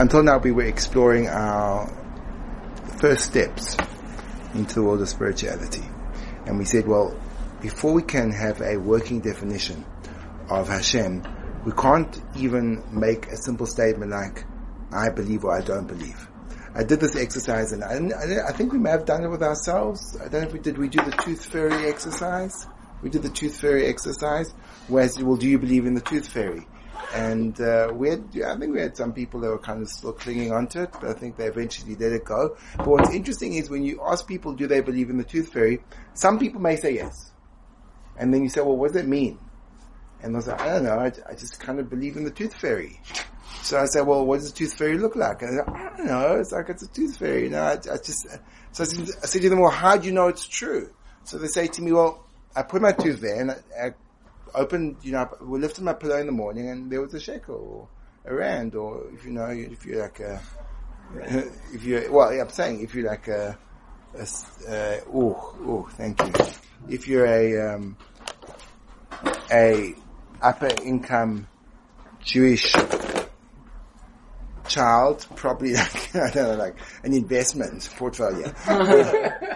until now we were exploring our first steps into the world of spirituality. And we said, well, before we can have a working definition of Hashem, we can't even make a simple statement like, I believe or I don't believe. I did this exercise and I, I, think we may have done it with ourselves. I don't know if we did, we do the tooth fairy exercise. We did the tooth fairy exercise where I said, well, do you believe in the tooth fairy? And, uh, we had, I think we had some people that were kind of still clinging onto it, but I think they eventually let it go. But what's interesting is when you ask people, do they believe in the tooth fairy? Some people may say yes. And then you say, well, what does it mean? And was like, I don't know, I, I just kind of believe in the tooth fairy. So I said, well, what does the tooth fairy look like? And I, I don't know. It's like it's a tooth fairy. You know, I, I just, so I said, I said to them, well, how do you know it's true? So they say to me, well, I put my tooth there and I, I opened, you know, we lifted my pillow in the morning and there was a shekel or a rand or if you know, if you're like a, if you're, well, I'm saying if you're like a, a uh, oh, oh, thank you. If you're a, um, a upper income Jewish child, probably like, I don't know, like an investment portfolio.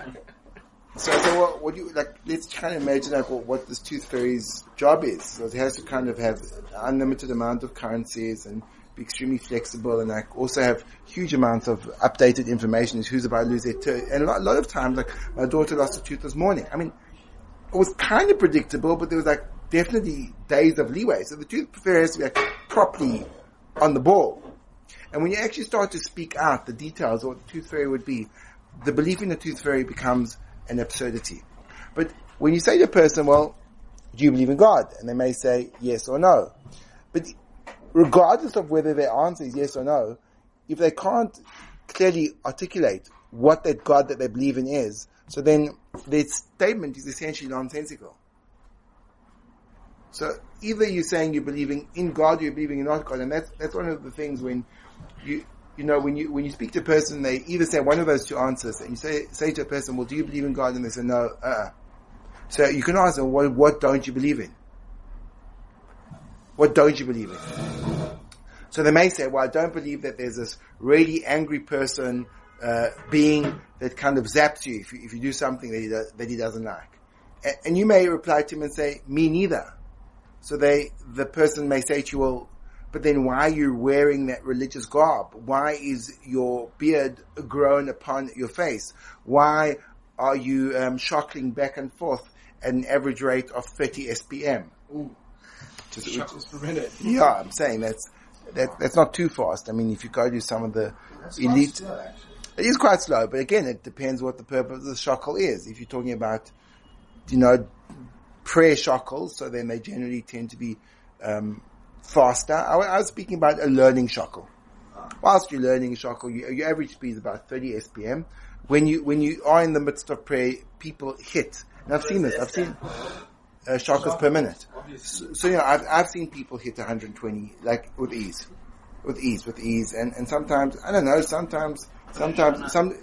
so I said, well, what do you, like, let's kind of imagine like what, this tooth fairy's job is. So it has to kind of have unlimited amount of currencies and be extremely flexible and like also have huge amounts of updated information as who's about to lose their tooth. And a lot, a lot of times, like my daughter lost a tooth this morning. I mean, it was kind of predictable, but there was like definitely days of leeway. So the tooth fairy has to be like properly on the ball. And when you actually start to speak out the details of what the tooth fairy would be, the belief in the tooth fairy becomes an absurdity. But when you say to a person, well, do you believe in God? And they may say yes or no. But regardless of whether their answer is yes or no, if they can't clearly articulate what that God that they believe in is, so then their statement is essentially nonsensical. So either you're saying you're believing in God, or you're believing in not God, and that's that's one of the things when you you know when you when you speak to a person, they either say one of those two answers, and you say say to a person, "Well, do you believe in God?" and they say, "No." Uh-uh. So you can ask them, "What what don't you believe in? What don't you believe in?" So they may say, "Well, I don't believe that there's this really angry person." Uh, being that kind of zaps you if you, if you do something that he, does, that he doesn't like. And, and you may reply to him and say, me neither. So they, the person may say to you, well, but then why are you wearing that religious garb? Why is your beard grown upon your face? Why are you um, shuckling back and forth at an average rate of 30 SPM? Ooh. Just, Shuckles per minute. Yeah, I'm saying that's that, that's not too fast. I mean, if you go to some of the that's elite, slow, it is quite slow. But again, it depends what the purpose of the shuckle is. If you're talking about, you know, prayer shuckles, so then they generally tend to be um, faster. I, I, was speaking about a learning shuckle. Whilst you're learning shuckle, you, your average speed is about 30 SPM. When you when you are in the midst of prayer, people hit. And I've seen this. I've seen uh, shuckles per minute. So, so, you know, I've I've seen people hit 120 like with ease, with ease, with ease, and and sometimes I don't know. Sometimes sometimes some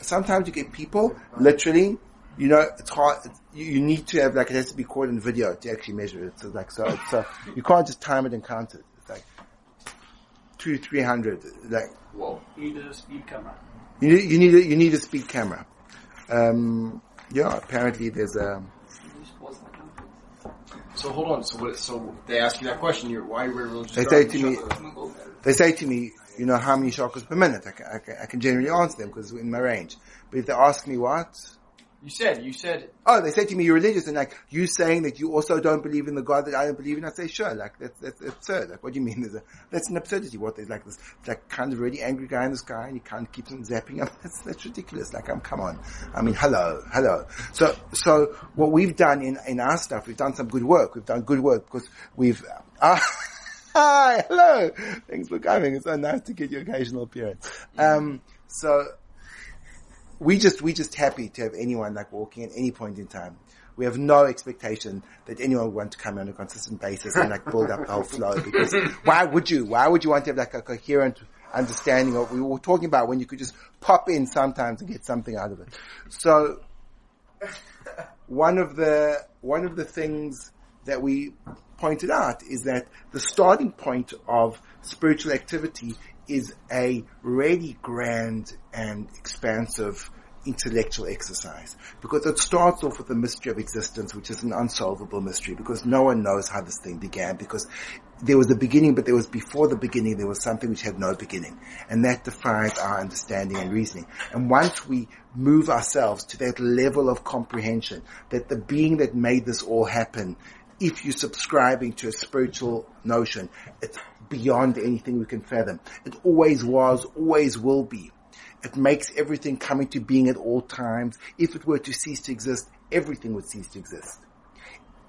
sometimes you get people literally you know, it's hard. You, you, need to have like it has to be caught in video to actually measure it. So like so, it's, uh, you can't just time it and count it. It's like two, three hundred. Like whoa, you need a speed camera. You need you need a, you need a speed camera. Um, yeah, apparently there's a. So hold on. So what? So they ask you that question. You're why are you religious? They say to me. They say to me, you know, how many shakos per minute? I can, I can, I can generally answer them because it's in my range. But if they ask me what, you said, you said. Oh, they say to me, you're religious, and like, you saying that you also don't believe in the God that I don't believe in, I say, sure, like, that's, that's absurd. Like, what do you mean? There's a, that's an absurdity. What, there's like this, like, kind of really angry guy in the sky, and he of keeps on zapping up. That's, that's ridiculous. Like, um, come on. I mean, hello, hello. So, so, what we've done in, in our stuff, we've done some good work. We've done good work because we've, uh, Hi, hello. Thanks for coming. It's so nice to get your occasional appearance. Um, so, we just we just happy to have anyone like walking at any point in time. We have no expectation that anyone would want to come on a consistent basis and like build up the whole flow because why would you? Why would you want to have like a coherent understanding of what we were talking about when you could just pop in sometimes and get something out of it? So one of the one of the things that we pointed out is that the starting point of spiritual activity is a really grand and expansive intellectual exercise because it starts off with the mystery of existence, which is an unsolvable mystery because no one knows how this thing began because there was a beginning, but there was before the beginning, there was something which had no beginning. And that defies our understanding and reasoning. And once we move ourselves to that level of comprehension that the being that made this all happen, if you're subscribing to a spiritual notion, it's beyond anything we can fathom. It always was, always will be. It makes everything come into being at all times. If it were to cease to exist, everything would cease to exist.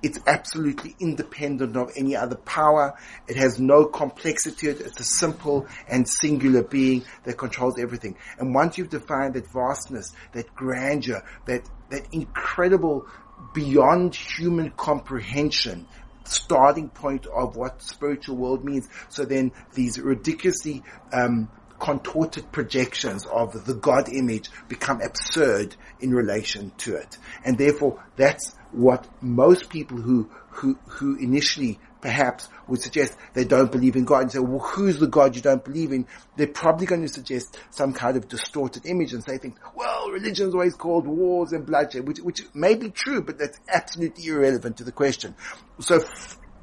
It's absolutely independent of any other power. It has no complexity. It's a simple and singular being that controls everything. And once you've defined that vastness, that grandeur, that, that incredible beyond human comprehension, starting point of what spiritual world means. So then these ridiculously, um, contorted projections of the God image become absurd in relation to it. And therefore, that's what most people who, who, who initially perhaps would suggest they don't believe in God and say, well, who's the God you don't believe in? They're probably going to suggest some kind of distorted image and say things, well, religion is always called wars and bloodshed, which, which may be true, but that's absolutely irrelevant to the question. So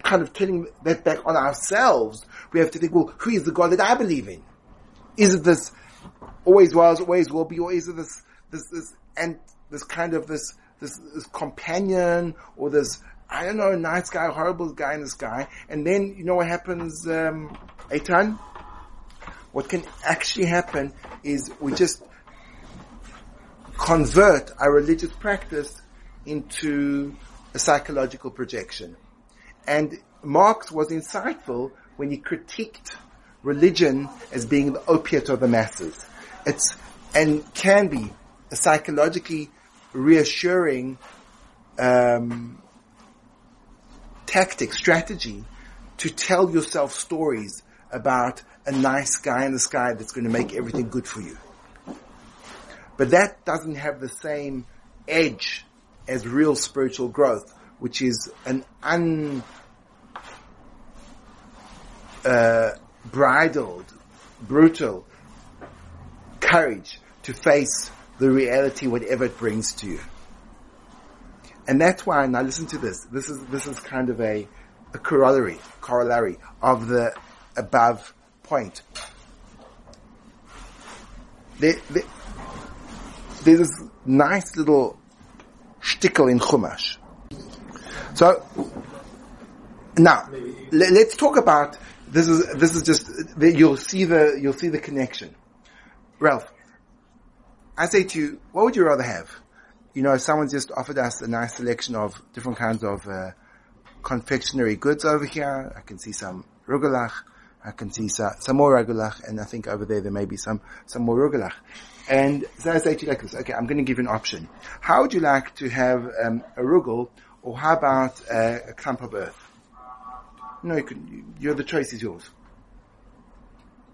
kind of turning that back on ourselves, we have to think, well, who is the God that I believe in? Is it this always was, always will be, or is it this, this, this, and this kind of this, this, this companion or this, I don't know, nice guy, horrible guy in the sky. And then, you know what happens, um, Eitan? What can actually happen is we just convert our religious practice into a psychological projection. And Marx was insightful when he critiqued religion as being the opiate of the masses. It's, and can be a psychologically reassuring, um, tactic, strategy to tell yourself stories about a nice guy in the sky that's going to make everything good for you. But that doesn't have the same edge as real spiritual growth, which is an unbridled, uh, brutal courage to face the reality, whatever it brings to you. And that's why, now listen to this, this is, this is kind of a, a corollary, corollary of the above point. There, there, there's this nice little shtickle in Chumash. So, now, let, us talk about this is this is just you'll see the you'll see the connection. Ralph, I say to you, what would you rather have? You know, someone just offered us a nice selection of different kinds of uh, confectionery goods over here. I can see some rugelach. I can see some, some more rugelach, and I think over there there may be some some more rugelach. And so I say to you like this: Okay, I'm going to give you an option. How would you like to have um, a rugel, or how about uh, a clump of earth? No, you can, you're the choice is yours.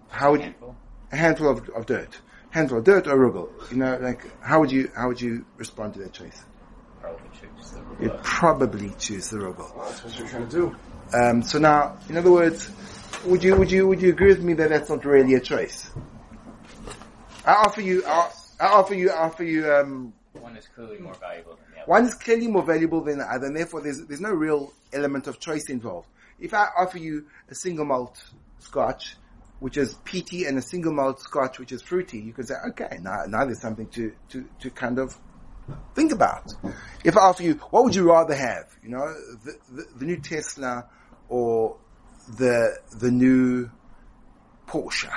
How would you, a handful of, of dirt, handful of dirt or rugel? You know, like how would you how would you respond to that choice? Probably choose the rugel. You'd probably choose the rugel. Well, that's what you're trying to do. Um, so now, in other words, would you would you would you agree with me that that's not really a choice? I offer you, I, I offer you, I offer you. Um, One is clearly more valuable than the other. one is clearly more valuable than the other, and therefore there's there's no real element of choice involved. If I offer you a single malt scotch, which is peaty, and a single malt scotch, which is fruity, you can say, okay, now, now there's something to, to, to kind of think about. If I offer you, what would you rather have? You know, the, the, the new Tesla or the, the new Porsche?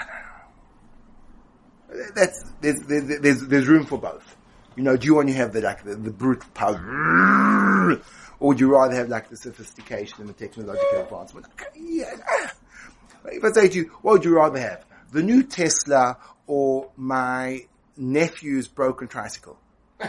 That's, there's, there's, there's, there's room for both. You know, do you want to have the, like, the, the brute power? Or would you rather have like the sophistication and the technological advancement? Yeah. If I say to you, what would you rather have? The new Tesla or my nephew's broken tricycle?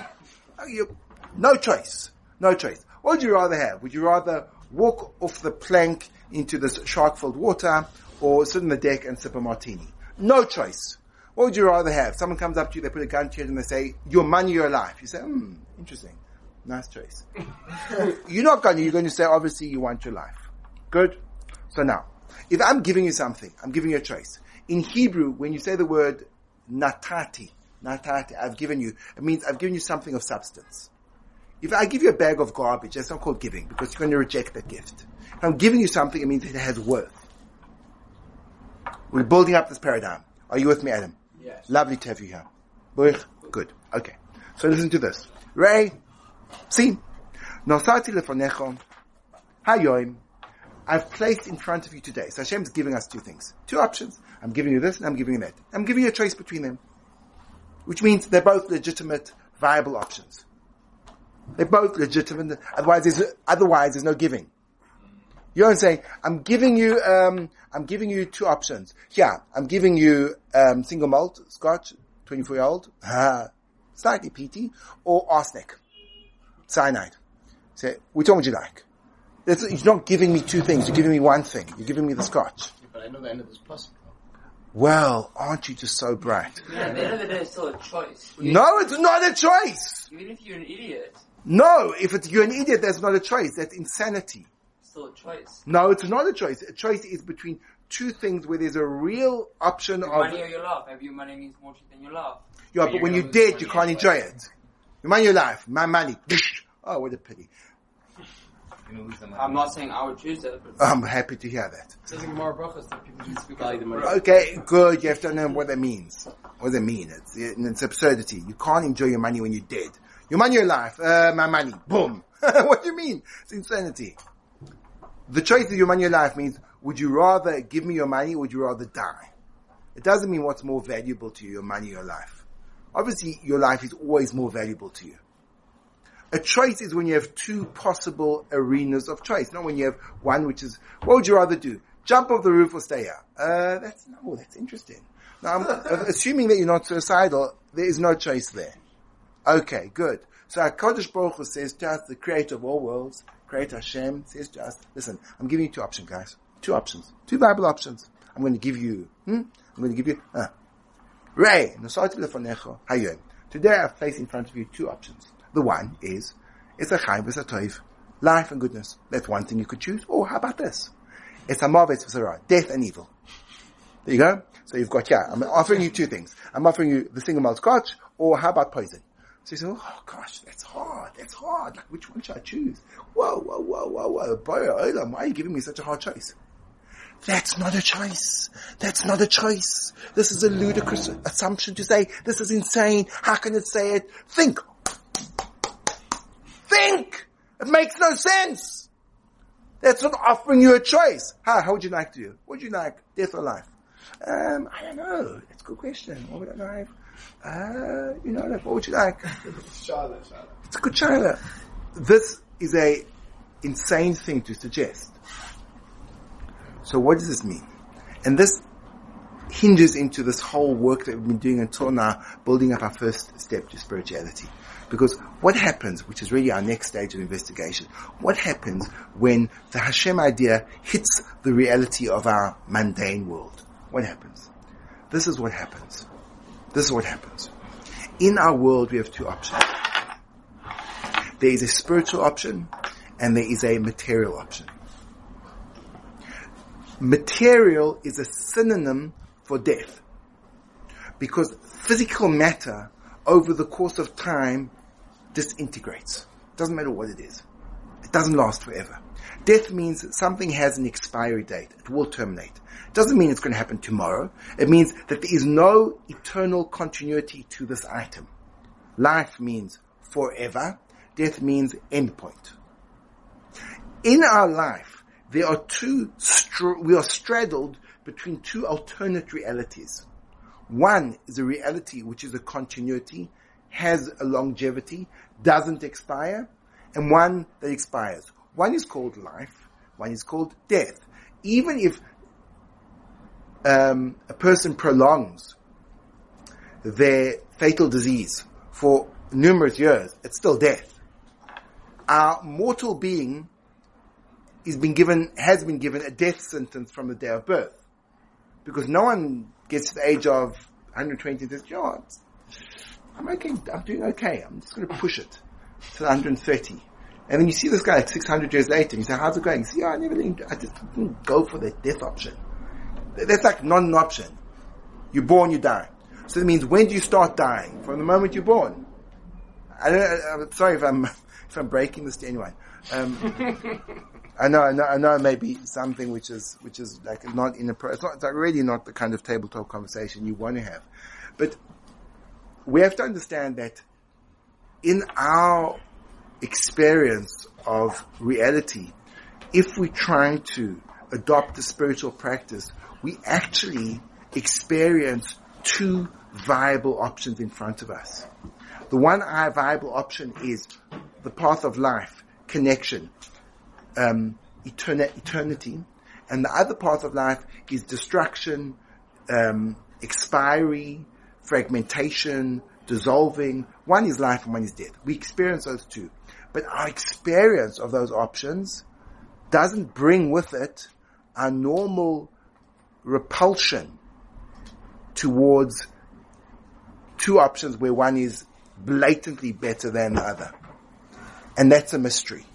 No choice. No choice. What would you rather have? Would you rather walk off the plank into this shark-filled water or sit on the deck and sip a martini? No choice. What would you rather have? Someone comes up to you, they put a gun to your head and they say, your money, your life. You say, hmm, interesting. Nice choice. you're not going to, you're going to say, obviously you want your life. Good? So now, if I'm giving you something, I'm giving you a choice. In Hebrew, when you say the word natati, natati, I've given you, it means I've given you something of substance. If I give you a bag of garbage, that's not called giving because you're going to reject that gift. If I'm giving you something, it means it has worth. We're building up this paradigm. Are you with me, Adam? Yes. Lovely to have you here. Good. Okay. So listen to this. Ray, see, nosati lefonecho, hayoim, I've placed in front of you today. So Hashem's giving us two things. Two options. I'm giving you this and I'm giving you that. I'm giving you a choice between them. Which means they're both legitimate, viable options. They're both legitimate. Otherwise, there's, otherwise there's no giving. You know what I'm saying? I'm giving you, um, I'm giving you two options. Yeah, I'm giving you, um, single malt scotch, 24 year old, slightly peaty, or arsenic, cyanide. So, which one would you like? That's, you're not giving me two things, you're giving me one thing. You're giving me the scotch. But I know the end of this puzzle. Well, aren't you just so bright? Yeah, at the end of the day, it's still a choice. No, it's not a choice! Even if you're an idiot, No, if it's, you're an idiot, that's not a choice. That's insanity. it's still a choice. No, it's not a choice. A choice is between two things where there's a real option Your of, money or your love. Maybe your money means more to you than your love. yeah, but you're when you're dead, you can't enjoy it. Your money, your life, my money. Oh, what a pity. You're gonna lose the money. I'm not saying I would choose that, but I'm happy to hear that. Says in Gemara Brachas that people should speak value the. Okay, good. You have to know what that means. What does it mean? It's, it's absurdity. You can't enjoy your money when you're dead. Your money, your life. Uh, my money. Boom. what do you mean? It's insanity. The choice of your money, your life means, would you rather give me your money or would you rather die? It doesn't mean what's more valuable to you, your money or your life. Obviously, your life is always more valuable to you. A choice is when you have two possible arenas of choice, not when you have one which is, what would you rather do? Jump off the roof or stay here? Uh, that's, no, that's interesting. Now, I'm assuming that you're not suicidal, there is no choice there. Okay, good. So HaKadosh Baruch Hu says to us, the creator of all worlds, creator Hashem, says to us, listen, I'm giving you two options, guys. Two options. Two Bible options. I'm going to give you, hmm? I'm going to give you, uh, Ray, nosati lefonecho, hayom. Today I've placed in front of you two options. The one is, it's a chai v'es a toiv. Life and goodness. That's one thing you could choose. Or how about this? It's a mavet v'sara. Death and evil. There you go. So you've got, yeah, I'm offering you two things. I'm offering you the single malt scotch, or how about poison? So you say, oh gosh, that's hard, that's hard. Like, which one should I choose? Whoa, whoa, whoa, whoa, whoa. Boy, oh, Olam, why are you giving me such a hard choice? That's not a choice. That's not a choice. This is a ludicrous assumption to say, this is insane. How can it say it? Think. It makes no sense. That's not offering you a choice. How, how would you like to do? What would you like? Death or life? Um, I don't know. That's a good question. What would I like? Uh, you know, what would you like? It's a good China. This is a insane thing to suggest. So what does this mean? And this hinges into this whole work that we've been doing until now, building up our first step to spirituality. Because what happens, which is really our next stage of investigation, what happens when the Hashem idea hits the reality of our mundane world? What happens? This is what happens. This is what happens. In our world, we have two options. There is a spiritual option and there is a material option. Material is a synonym for death because physical matter over the course of time disintegrates. Doesn't matter what it is. It doesn't last forever. Death means something has an expiry date. It will terminate. It doesn't mean it's going to happen tomorrow. It means that there is no eternal continuity to this item. Life means forever. Death means endpoint. In our life, there are two, str- we are straddled between two alternate realities. One is a reality which is a continuity, has a longevity, doesn't expire, and one that expires. One is called life, one is called death. Even if um, a person prolongs their fatal disease for numerous years, it's still death. Our mortal being is been given, has been given a death sentence from the day of birth. Because no one gets to the age of 120 and says, you know what? I'm okay, I'm doing okay. I'm just going to push it to 130. And then you see this guy like 600 years later, and you say, how's it going? Say, yeah, I never, did. I just didn't go for the death option. That's like not an option. You're born, you die. So that means when do you start dying? From the moment you're born. I don't. I'm sorry if I'm if I'm breaking this to anyone. Um, I know, I know, I know. It may be something which is which is like not in a. It's not. It's like really not the kind of tabletop conversation you want to have. But we have to understand that in our experience of reality, if we try to adopt a spiritual practice, we actually experience two viable options in front of us. The one viable option is the path of life, connection, um, eterni- eternity, and the other path of life is destruction, um, expiry, fragmentation, dissolving. One is life and one is death. We experience those two. But our experience of those options doesn't bring with it a normal repulsion towards two options where one is blatantly better than the other. And that's a mystery.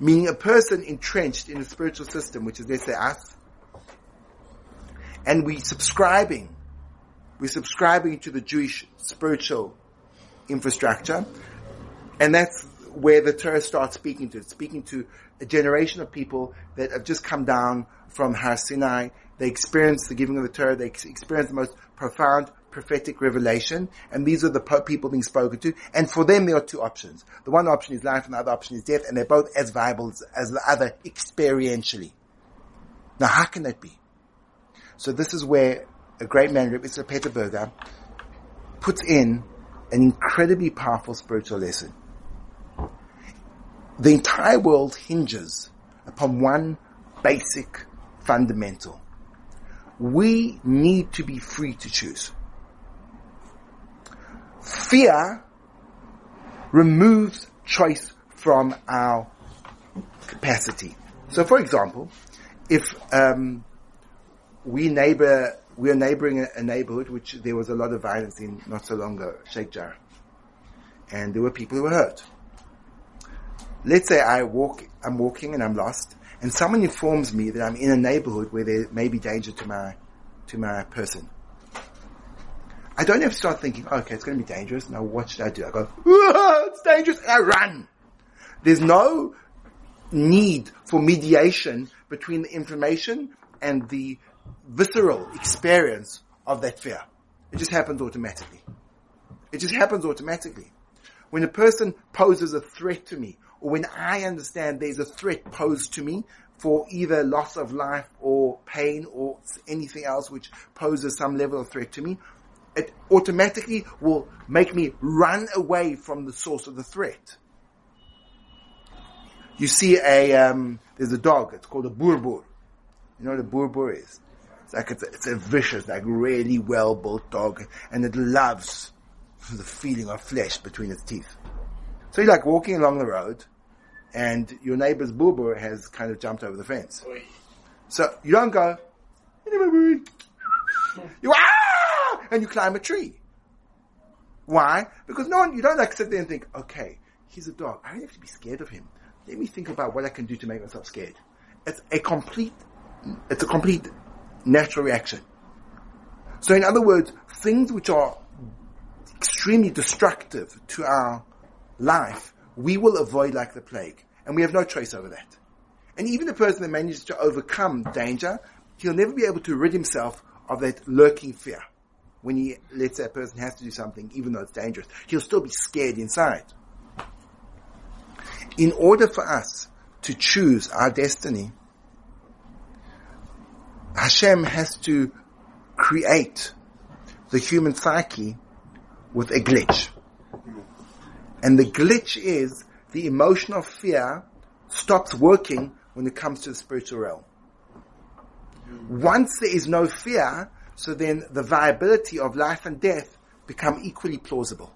Meaning a person entrenched in a spiritual system, which is let's say us, and we subscribing, we're subscribing to the Jewish spiritual infrastructure, and that's where the Torah starts speaking to. It's speaking to a generation of people that have just come down from Har Sinai. They experience the giving of the Torah. They experience the most profound prophetic revelation, and these are the people being spoken to. And for them, there are two options. The one option is life, and the other option is death, and they're both as viable as the other experientially. Now, how can that be? So this is where a great man, Rabbi Yitzhak Peterberger, puts in an incredibly powerful spiritual lesson. The entire world hinges upon one basic fundamental. We need to be free to choose. Fear removes choice from our capacity. So for example, if um, we neighbor, we are neighboring a, neighborhood which there was a lot of violence in not so long ago, Sheikh Jarrah. And there were people who were hurt. Let's say I walk, I'm walking and I'm lost, and someone informs me that I'm in a neighborhood where there may be danger to my, to my person. I don't have to start thinking, okay, it's going to be dangerous. Now what should I do? I go, "Ah, it's dangerous, and I run. There's no need for mediation between the information and the visceral experience of that fear. It just happens automatically. It just happens automatically. When a person poses a threat to me, or when I understand there's a threat posed to me for either loss of life or pain or anything else which poses some level of threat to me, it automatically will make me run away from the source of the threat. You see a, um, there's a dog, it's called a boerboel. You know what a boerboel is? It's like, it's a, it's a vicious, like really well built dog, and it loves the feeling of flesh between its teeth. So you're like walking along the road, and your neighbor's boerboel has kind of jumped over the fence. So you don't go, you ah, and you climb a tree. Why? Because no one, you don't like sit there and think, okay, he's a dog. I don't have to be scared of him. Let me think about what I can do to make myself scared. It's a complete, it's a complete natural reaction. So in other words, things which are extremely destructive to our life, we will avoid like the plague. And we have no choice over that. And even the person that manages to overcome danger, he'll never be able to rid himself of that lurking fear. When he lets that person has to do something, even though it's dangerous, he'll still be scared inside. In order for us to choose our destiny, Hashem has to create the human psyche with a glitch. And the glitch is the emotion of fear stops working when it comes to the spiritual realm. Once there is no fear, so then the viability of life and death become equally plausible.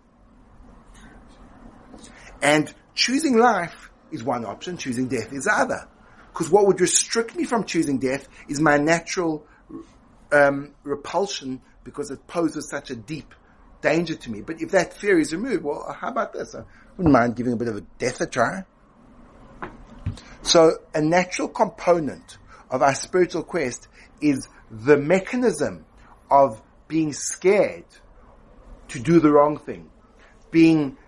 And choosing life is one option, choosing death is the other. Because what would restrict me from choosing death is my natural um, repulsion because it poses such a deep danger to me. But if that fear is removed, well, how about this? I wouldn't mind giving a bit of a death a try. So a natural component of our spiritual quest is the mechanism of being scared to do the wrong thing, being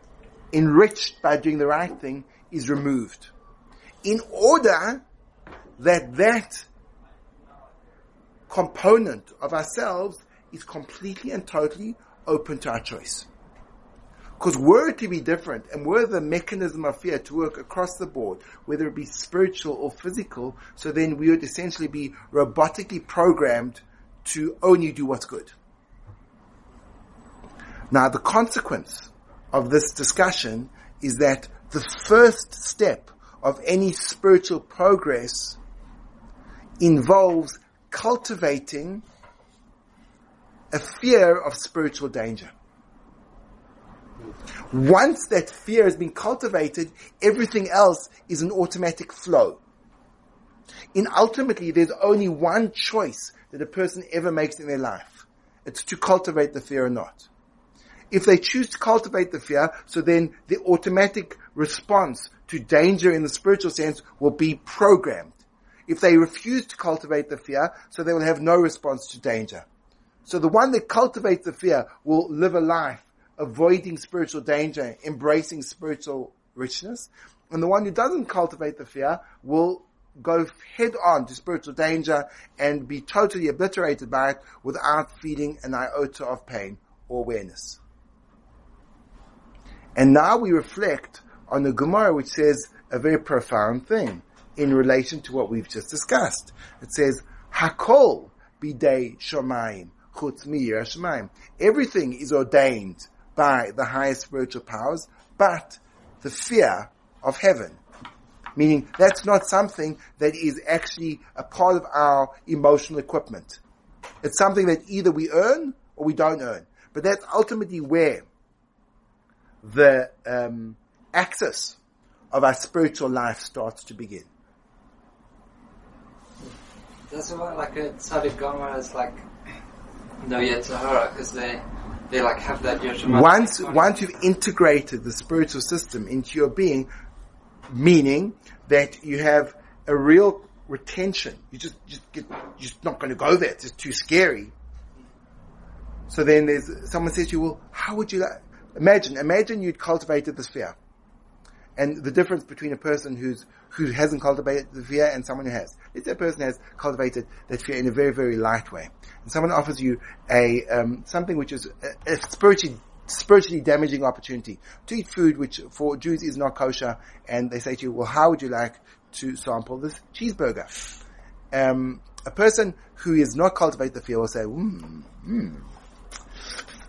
enriched by doing the right thing is removed. In order that that component of ourselves is completely and totally open to our choice. Because were it to be different, and were the mechanism of fear to work across the board, whether it be spiritual or physical, so then we would essentially be robotically programmed to only do what's good. Now the consequence of this discussion is that the first step of any spiritual progress involves cultivating a fear of spiritual danger. Once that fear has been cultivated, everything else is an automatic flow. In ultimately, there's only one choice that a person ever makes in their life. It's to cultivate the fear or not. If they choose to cultivate the fear, so then the automatic response to danger in the spiritual sense will be programmed. If they refuse to cultivate the fear, so they will have no response to danger. So the one that cultivates the fear will live a life avoiding spiritual danger, embracing spiritual richness. And the one who doesn't cultivate the fear will go head on to spiritual danger and be totally obliterated by it without feeling an iota of pain or awareness. And now we reflect on the Gemara which says a very profound thing in relation to what we've just discussed. It says, Hakol bidei shomayim chutz mi Everything is ordained by the highest spiritual powers, but the fear of heaven. Meaning that's not something that is actually a part of our emotional equipment. It's something that either we earn or we don't earn. But that's ultimately where the um, axis of our spiritual life starts to begin. That's why, like, a Gomer is like, no Yetzirah, because they, they like have that. Once, once you've integrated the spiritual system into your being, meaning that you have a real retention. You just, just get, you're just not going to go there. It's just too scary. So then there's, someone says to you, well, how would you like, imagine, imagine you'd cultivated this fear. And the difference between a person who's, who hasn't cultivated the fear and someone who has. Let's say a person has cultivated that fear in a very, very light way. And someone offers you a, um, something which is a, a spiritually spiritually damaging opportunity to eat food which for Jews is not kosher and they say to you, well how would you like to sample this cheeseburger? Um, a person who is not cultivate the fear will say, hmm, hmm,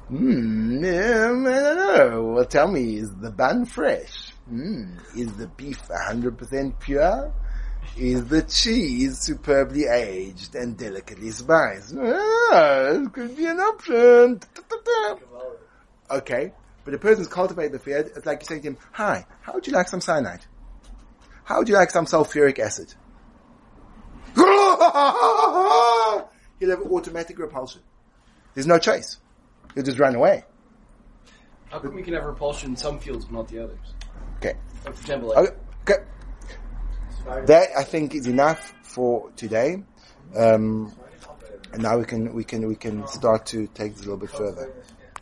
um, I don't know. Well tell me, is the bun fresh? Hmm, is the beef 100% pure? Is the cheese superbly aged and delicately spiced? It could be an option. Okay, but the person's cultivated the fear. It's like you're saying to him, "Hi, how would you like some cyanide? How would you like some sulfuric acid?" He'll have automatic repulsion. There's no choice. He'll just run away. How come we can have repulsion in some fields but not the others? Okay. Like, for example, like, Okay. That I think is enough for today. Um, and now we can we can we can start to take this a little bit further.